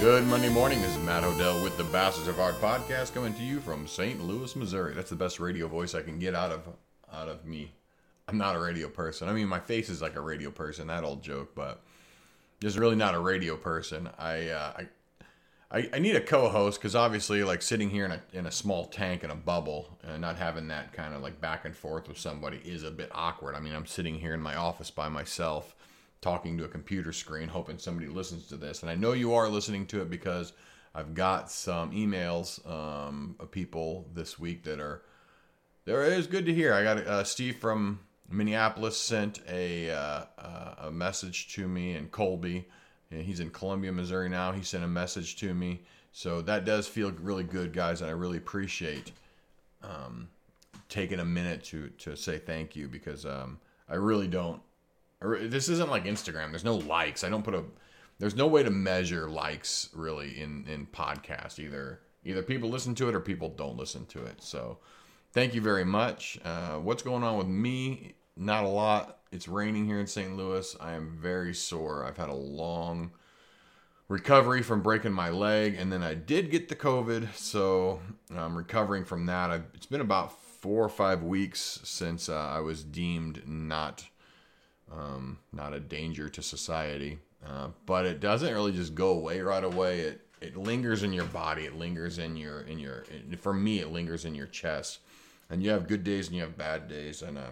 Good Monday morning. This is Matt Hodel with the Bastards of Art podcast coming to you from St. Louis, Missouri. That's the best radio voice I can get out of out of me. I'm not a radio person. I mean, my face is like a radio person. That old joke, but just really not a radio person. I uh, I, I I need a co-host because obviously, like sitting here in a in a small tank in a bubble and not having that kind of like back and forth with somebody is a bit awkward. I mean, I'm sitting here in my office by myself talking to a computer screen, hoping somebody listens to this. And I know you are listening to it because I've got some emails um, of people this week that are there is good to hear. I got uh, Steve from Minneapolis sent a uh, uh, a message to me, and Colby, and he's in Columbia, Missouri now. He sent a message to me, so that does feel really good, guys, and I really appreciate um, taking a minute to to say thank you because um, I really don't or this isn't like Instagram. There's no likes. I don't put a. There's no way to measure likes really in in podcast either. Either people listen to it or people don't listen to it. So, thank you very much. Uh, what's going on with me? Not a lot. It's raining here in St. Louis. I am very sore. I've had a long recovery from breaking my leg, and then I did get the COVID, so I'm recovering from that. I've, it's been about four or five weeks since uh, I was deemed not um, not a danger to society. Uh, but it doesn't really just go away right away. It it lingers in your body. It lingers in your in your. For me, it lingers in your chest. And you have good days and you have bad days. And uh,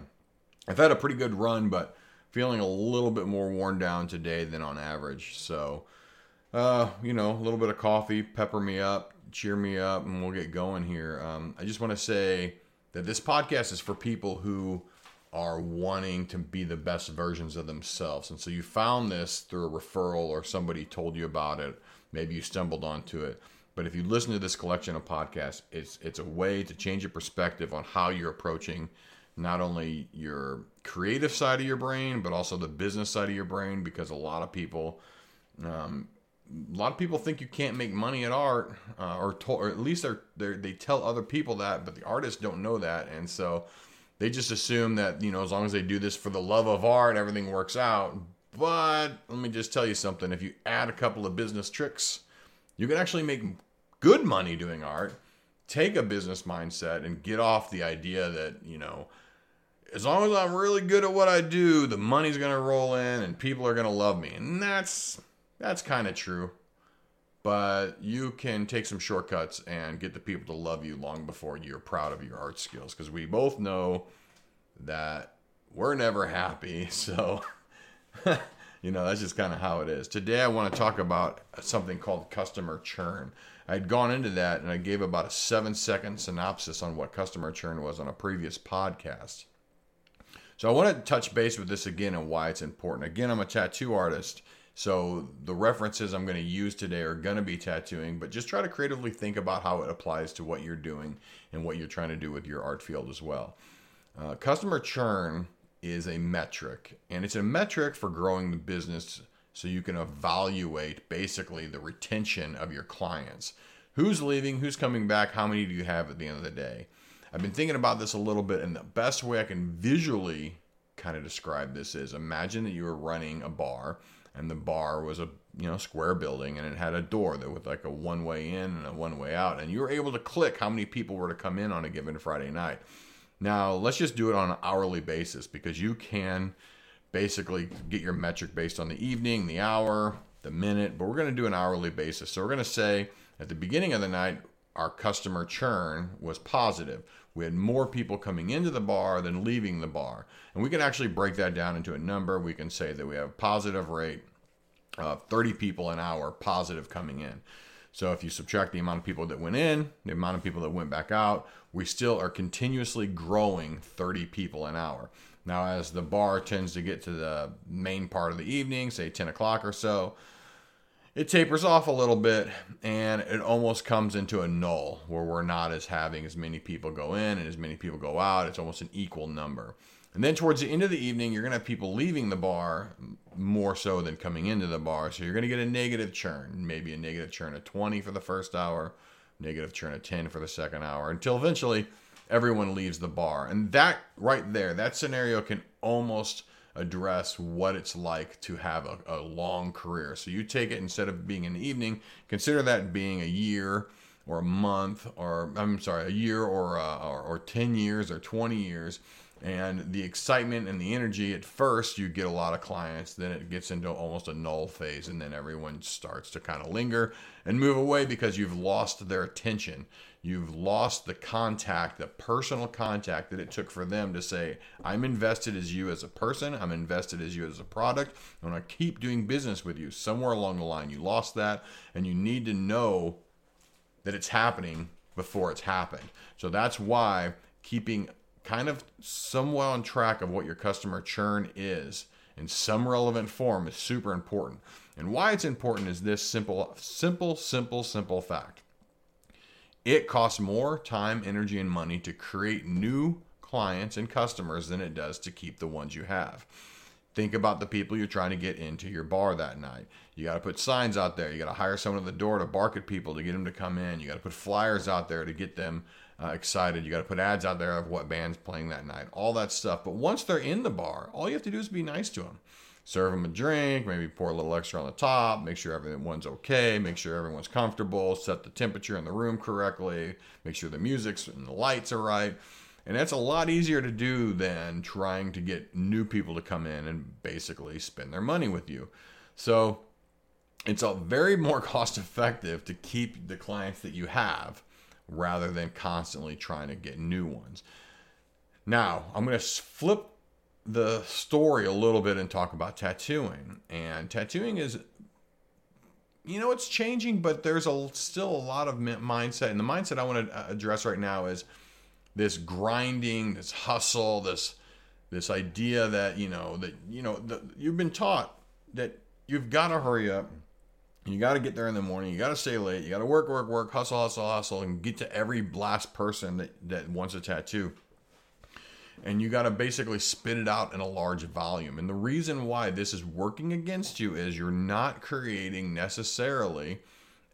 I've had a pretty good run, but feeling a little bit more worn down today than on average. So, uh, you know, a little bit of coffee, pepper me up, cheer me up, and we'll get going here. Um, I just want to say that this podcast is for people who are wanting to be the best versions of themselves. And so you found this through a referral or somebody told you about it. Maybe you stumbled onto it. But if you listen to this collection of podcasts, it's it's a way to change your perspective on how you're approaching not only your creative side of your brain, but also the business side of your brain. Because a lot of people, um, a lot of people think you can't make money at art, uh, or, to, or at least they they tell other people that, but the artists don't know that, and so they just assume that you know as long as they do this for the love of art everything works out. But let me just tell you something. If you add a couple of business tricks you can actually make good money doing art. Take a business mindset and get off the idea that you know as long as i'm really good at what i do the money's going to roll in and people are going to love me. And that's that's kind of true but you can take some shortcuts and get the people to love you long before you're proud of your art skills because we both know that we're never happy so you know that's just kind of how it is. Today i want to talk about something called customer churn. I had gone into that and i gave about a seven second synopsis on what customer churn was on a previous podcast. So i want to touch base with this again and why it's important. Again i'm a tattoo artist so the references I'm going to use today are going to be tattooing, but just try to creatively think about how it applies to what you're doing and what you're trying to do with your art field as well. Uh, customer churn is a metric, and it's a metric for growing the business so you can evaluate basically the retention of your clients. Who's leaving, who's coming back, how many do you have at the end of the day? I've been thinking about this a little bit, and the best way I can visually kind of describe this is imagine that you are running a bar and the bar was a you know square building and it had a door that was like a one way in and a one way out and you were able to click how many people were to come in on a given friday night now let's just do it on an hourly basis because you can basically get your metric based on the evening the hour the minute but we're going to do an hourly basis so we're going to say at the beginning of the night our customer churn was positive we had more people coming into the bar than leaving the bar. And we can actually break that down into a number. We can say that we have a positive rate of 30 people an hour positive coming in. So if you subtract the amount of people that went in, the amount of people that went back out, we still are continuously growing 30 people an hour. Now, as the bar tends to get to the main part of the evening, say 10 o'clock or so, it tapers off a little bit and it almost comes into a null where we're not as having as many people go in and as many people go out. It's almost an equal number. And then towards the end of the evening, you're going to have people leaving the bar more so than coming into the bar. So you're going to get a negative churn, maybe a negative churn of 20 for the first hour, negative churn of 10 for the second hour, until eventually everyone leaves the bar. And that right there, that scenario can almost address what it's like to have a, a long career. So you take it instead of being an evening, consider that being a year or a month or I'm sorry, a year or, uh, or, or 10 years or 20 years. And the excitement and the energy at first, you get a lot of clients. Then it gets into almost a null phase, and then everyone starts to kind of linger and move away because you've lost their attention. You've lost the contact, the personal contact that it took for them to say, I'm invested as you as a person, I'm invested as you as a product, I want to keep doing business with you. Somewhere along the line, you lost that, and you need to know that it's happening before it's happened. So that's why keeping kind of somewhat on track of what your customer churn is in some relevant form is super important. And why it's important is this simple, simple, simple, simple fact. It costs more time, energy, and money to create new clients and customers than it does to keep the ones you have. Think about the people you're trying to get into your bar that night. You got to put signs out there. You got to hire someone at the door to bark at people to get them to come in. You got to put flyers out there to get them uh, excited. You got to put ads out there of what band's playing that night, all that stuff. But once they're in the bar, all you have to do is be nice to them. Serve them a drink, maybe pour a little extra on the top, make sure everyone's okay, make sure everyone's comfortable, set the temperature in the room correctly, make sure the music's and the lights are right and that's a lot easier to do than trying to get new people to come in and basically spend their money with you. So it's a very more cost effective to keep the clients that you have rather than constantly trying to get new ones. Now, I'm going to flip the story a little bit and talk about tattooing. And tattooing is you know it's changing but there's a still a lot of mindset and the mindset i want to uh, address right now is this grinding, this hustle, this this idea that you know that you know that you've been taught that you've got to hurry up. You got to get there in the morning. You got to stay late. You got to work, work, work, hustle, hustle, hustle, and get to every last person that, that wants a tattoo. And you got to basically spit it out in a large volume. And the reason why this is working against you is you're not creating necessarily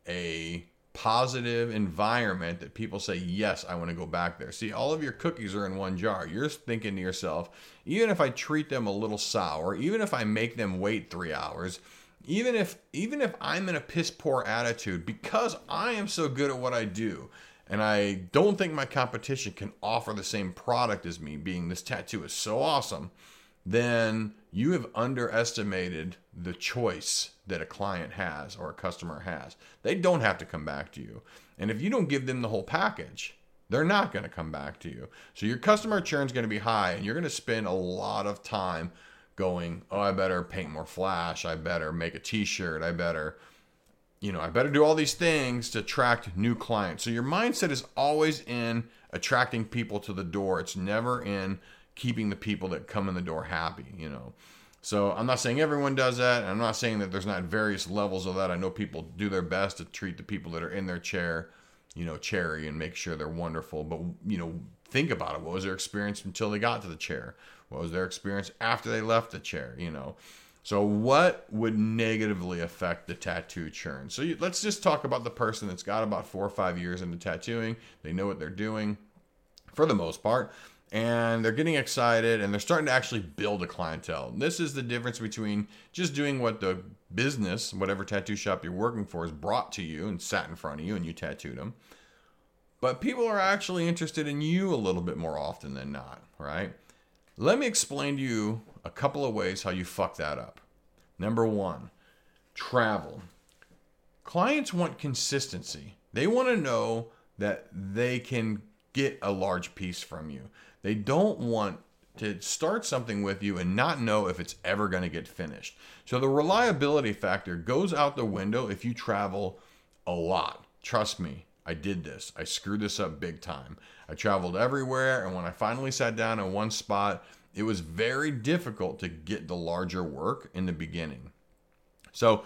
a positive environment that people say, Yes, I want to go back there. See, all of your cookies are in one jar. You're thinking to yourself, even if I treat them a little sour, even if I make them wait three hours, even if even if I'm in a piss poor attitude because I am so good at what I do and I don't think my competition can offer the same product as me being this tattoo is so awesome then you have underestimated the choice that a client has or a customer has. They don't have to come back to you. And if you don't give them the whole package, they're not going to come back to you. So your customer churn is going to be high and you're going to spend a lot of time going, "Oh, I better paint more flash. I better make a t-shirt. I better you know, I better do all these things to attract new clients." So your mindset is always in attracting people to the door. It's never in keeping the people that come in the door happy, you know. So I'm not saying everyone does that. I'm not saying that there's not various levels of that. I know people do their best to treat the people that are in their chair, you know, cherry and make sure they're wonderful. But you know, think about it. What was their experience until they got to the chair? What was their experience after they left the chair? You know. So what would negatively affect the tattoo churn? So you, let's just talk about the person that's got about four or five years into tattooing. They know what they're doing, for the most part and they're getting excited and they're starting to actually build a clientele. This is the difference between just doing what the business, whatever tattoo shop you're working for, is brought to you and sat in front of you and you tattooed them. But people are actually interested in you a little bit more often than not, right? Let me explain to you a couple of ways how you fuck that up. Number one, travel. Clients want consistency. They want to know that they can get a large piece from you. They don't want to start something with you and not know if it's ever going to get finished. So the reliability factor goes out the window if you travel a lot. Trust me, I did this. I screwed this up big time. I traveled everywhere, and when I finally sat down in one spot, it was very difficult to get the larger work in the beginning. So,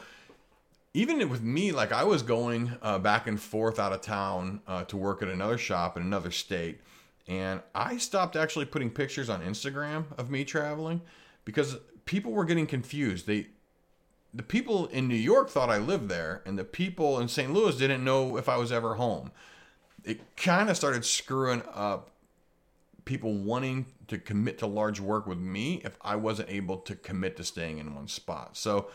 even with me, like I was going uh, back and forth out of town uh, to work at another shop in another state and I stopped actually putting pictures on Instagram of me traveling because people were getting confused. They the people in New York thought I lived there, and the people in St. Louis didn't know if I was ever home. It kind of started screwing up people wanting to commit to large work with me if I wasn't able to commit to staying in one spot. So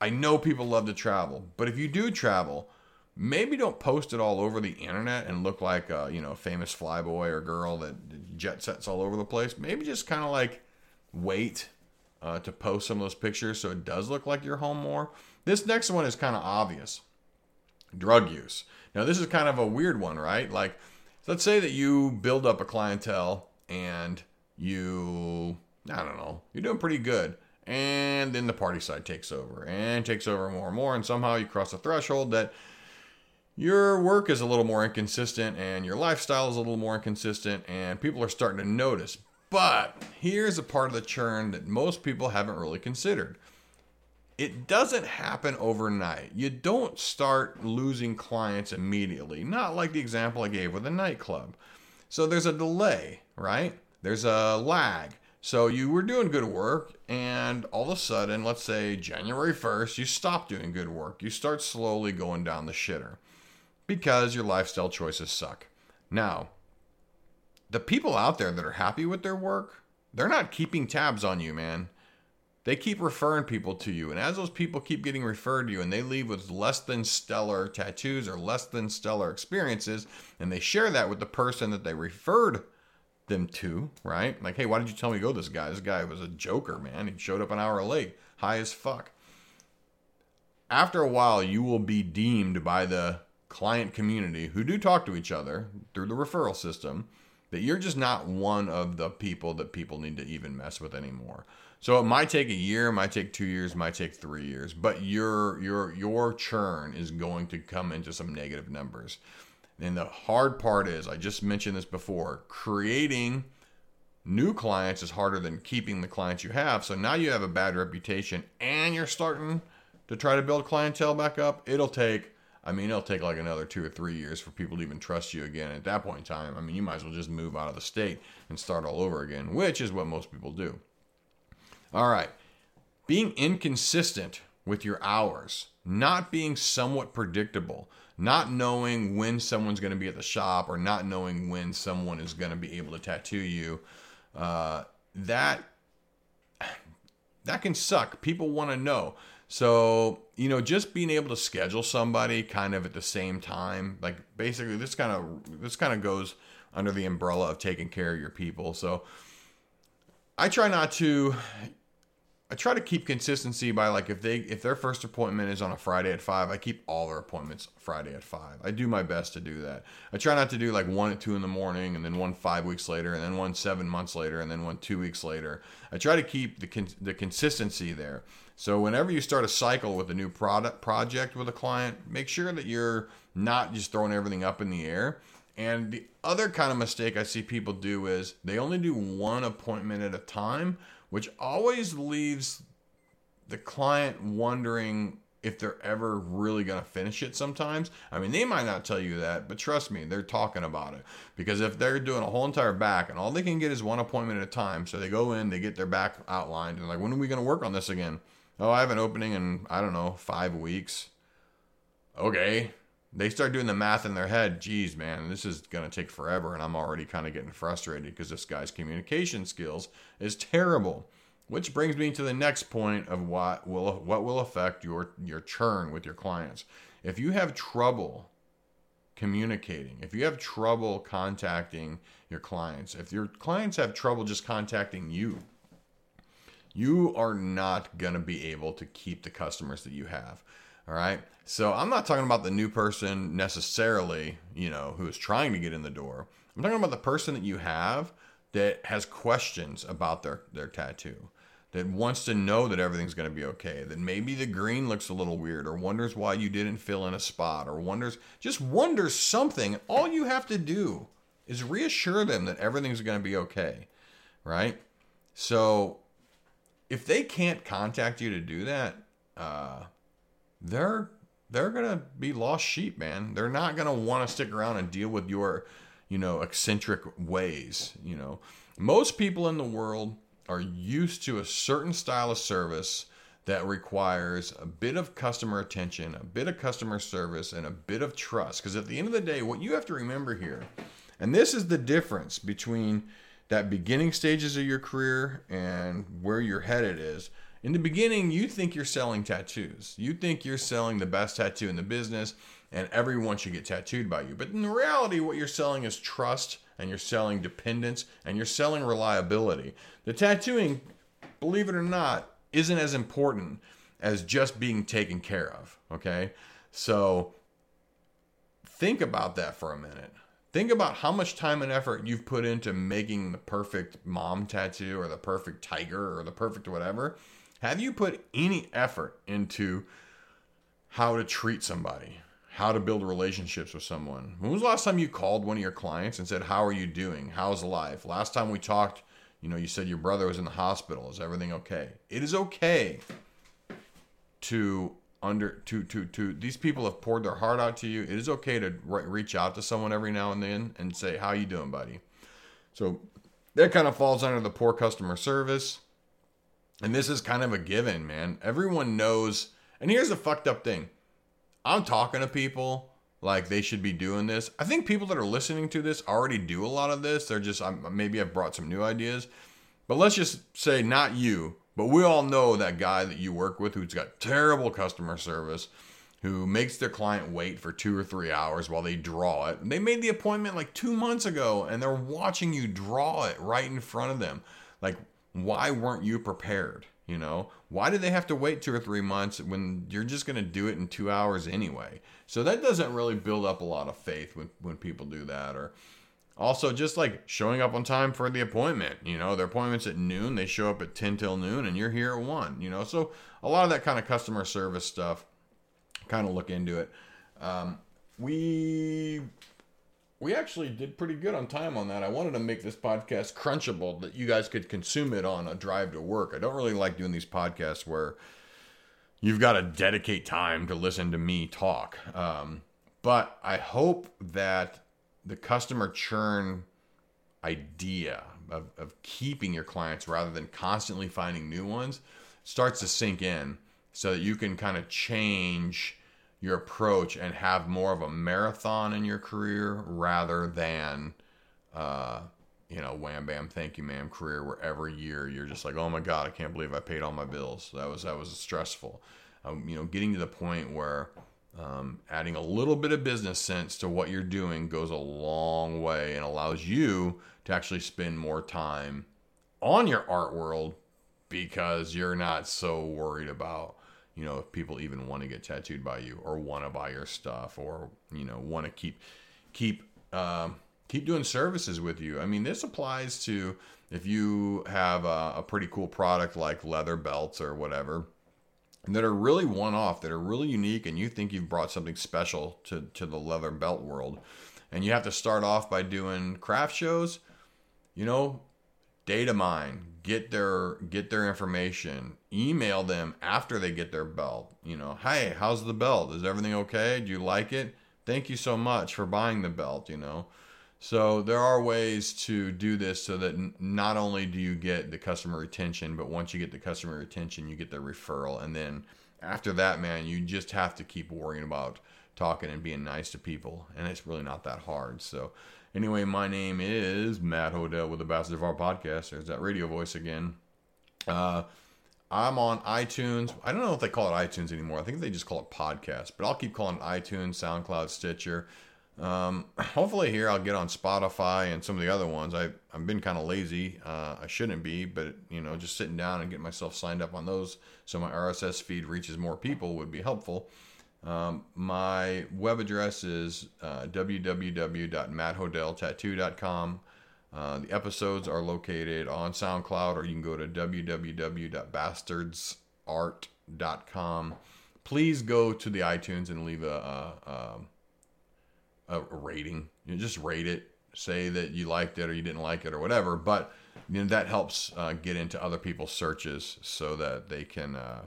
I know people love to travel, but if you do travel, maybe don't post it all over the internet and look like a, you know, famous flyboy or girl that jet sets all over the place. Maybe just kind of like wait uh, to post some of those pictures so it does look like you're home more. This next one is kind of obvious drug use. Now, this is kind of a weird one, right? Like, let's say that you build up a clientele and you, I don't know, you're doing pretty good. And then the party side takes over and takes over more and more. And somehow you cross a threshold that your work is a little more inconsistent and your lifestyle is a little more inconsistent and people are starting to notice. But here's a part of the churn that most people haven't really considered it doesn't happen overnight. You don't start losing clients immediately, not like the example I gave with a nightclub. So there's a delay, right? There's a lag. So you were doing good work, and all of a sudden, let's say January 1st, you stop doing good work. You start slowly going down the shitter because your lifestyle choices suck. Now, the people out there that are happy with their work, they're not keeping tabs on you, man they keep referring people to you. And as those people keep getting referred to you and they leave with less than stellar tattoos or less than stellar experiences, and they share that with the person that they referred them to, right? Like, hey, why did you tell me to go this guy? This guy was a joker, man. He showed up an hour late, high as fuck. After a while, you will be deemed by the client community who do talk to each other through the referral system that you're just not one of the people that people need to even mess with anymore. So it might take a year, might take two years, might take three years, but your your your churn is going to come into some negative numbers. And the hard part is, I just mentioned this before, creating new clients is harder than keeping the clients you have. So now you have a bad reputation and you're starting to try to build clientele back up. It'll take, I mean, it'll take like another two or three years for people to even trust you again. At that point in time, I mean, you might as well just move out of the state and start all over again, which is what most people do. All right. Being inconsistent with your hours, not being somewhat predictable, not knowing when someone's going to be at the shop or not knowing when someone is going to be able to tattoo you, uh, that that can suck. People want to know. So, you know, just being able to schedule somebody kind of at the same time, like basically this kind of this kind of goes under the umbrella of taking care of your people. So, I try not to. I try to keep consistency by like if they if their first appointment is on a Friday at five, I keep all their appointments Friday at five. I do my best to do that. I try not to do like one at two in the morning and then one five weeks later and then one seven months later and then one two weeks later. I try to keep the con- the consistency there. So whenever you start a cycle with a new product project with a client, make sure that you're not just throwing everything up in the air. And the other kind of mistake I see people do is they only do one appointment at a time, which always leaves the client wondering if they're ever really going to finish it sometimes. I mean, they might not tell you that, but trust me, they're talking about it. Because if they're doing a whole entire back and all they can get is one appointment at a time, so they go in, they get their back outlined, and like, when are we going to work on this again? Oh, I have an opening in, I don't know, five weeks. Okay, they start doing the math in their head. Geez, man, this is going to take forever. And I'm already kind of getting frustrated because this guy's communication skills is terrible. Which brings me to the next point of what will what will affect your your churn with your clients. If you have trouble communicating, if you have trouble contacting your clients, if your clients have trouble just contacting you, you are not going to be able to keep the customers that you have. All right. So I'm not talking about the new person necessarily, you know, who is trying to get in the door. I'm talking about the person that you have that has questions about their, their tattoo, that wants to know that everything's going to be okay, that maybe the green looks a little weird, or wonders why you didn't fill in a spot, or wonders, just wonders something. All you have to do is reassure them that everything's going to be okay, right? So if they can't contact you to do that, uh, they're they're gonna be lost sheep, man. They're not gonna want to stick around and deal with your, you know, eccentric ways. You know, most people in the world are used to a certain style of service that requires a bit of customer attention, a bit of customer service, and a bit of trust. Because at the end of the day, what you have to remember here, and this is the difference between that beginning stages of your career and where you're headed is. In the beginning, you think you're selling tattoos. You think you're selling the best tattoo in the business and everyone should get tattooed by you. But in reality, what you're selling is trust and you're selling dependence and you're selling reliability. The tattooing, believe it or not, isn't as important as just being taken care of. Okay. So think about that for a minute. Think about how much time and effort you've put into making the perfect mom tattoo or the perfect tiger or the perfect whatever. Have you put any effort into how to treat somebody? how to build relationships with someone. When was the last time you called one of your clients and said, How are you doing? How's life? Last time we talked, you know, you said your brother was in the hospital. Is everything okay? It is okay to under to to to these people have poured their heart out to you. It is okay to re- reach out to someone every now and then and say, "How you doing, buddy?" So that kind of falls under the poor customer service. And this is kind of a given, man. Everyone knows. And here's the fucked up thing I'm talking to people like they should be doing this. I think people that are listening to this already do a lot of this. They're just I'm, maybe I've brought some new ideas, but let's just say not you, but we all know that guy that you work with who's got terrible customer service, who makes their client wait for two or three hours while they draw it. They made the appointment like two months ago, and they're watching you draw it right in front of them. Like, why weren't you prepared? You know, why do they have to wait two or three months when you're just going to do it in two hours anyway? So that doesn't really build up a lot of faith when, when people do that. Or also just like showing up on time for the appointment. You know, their appointment's at noon, they show up at 10 till noon, and you're here at 1. You know, so a lot of that kind of customer service stuff, kind of look into it. Um, we we actually did pretty good on time on that. I wanted to make this podcast crunchable that you guys could consume it on a drive to work. I don't really like doing these podcasts where you've got to dedicate time to listen to me talk. Um, but I hope that the customer churn idea of, of keeping your clients rather than constantly finding new ones starts to sink in so that you can kind of change your approach and have more of a marathon in your career rather than uh, you know wham bam thank you ma'am career where every year you're just like oh my god i can't believe i paid all my bills. That was that was stressful. Um, you know getting to the point where um, adding a little bit of business sense to what you're doing goes a long way and allows you to actually spend more time on your art world because you're not so worried about you know, if people even want to get tattooed by you or want to buy your stuff or, you know, want to keep, keep, um, keep doing services with you. I mean, this applies to if you have a, a pretty cool product like leather belts or whatever that are really one off, that are really unique, and you think you've brought something special to, to the leather belt world. And you have to start off by doing craft shows, you know, data mine, get their get their information, email them after they get their belt. You know, hey, how's the belt? Is everything okay? Do you like it? Thank you so much for buying the belt. You know, so there are ways to do this so that not only do you get the customer retention, but once you get the customer retention, you get the referral, and then after that, man, you just have to keep worrying about talking and being nice to people, and it's really not that hard. So Anyway, my name is Matt Hodel with the Bastard of Art Podcast. There's that radio voice again. Uh, I'm on iTunes. I don't know if they call it iTunes anymore. I think they just call it podcast, but I'll keep calling it iTunes, SoundCloud, Stitcher. Um, hopefully here I'll get on Spotify and some of the other ones. I I've been kind of lazy. Uh, I shouldn't be, but you know, just sitting down and getting myself signed up on those so my RSS feed reaches more people would be helpful. Um, my web address is uh, www.matthodeltattoo.com. Uh, the episodes are located on SoundCloud, or you can go to www.bastardsart.com. Please go to the iTunes and leave a, a, a, a rating. You know, just rate it. Say that you liked it or you didn't like it or whatever. But you know, that helps uh, get into other people's searches so that they can uh,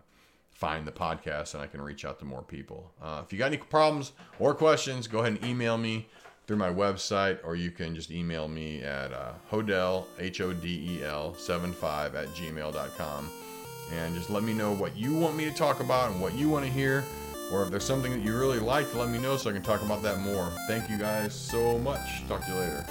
find the podcast and I can reach out to more people. Uh, if you got any problems or questions, go ahead and email me through my website or you can just email me at uh, hodel, H-O-D-E-L, 75 at gmail.com. And just let me know what you want me to talk about and what you want to hear. Or if there's something that you really like, let me know so I can talk about that more. Thank you guys so much. Talk to you later.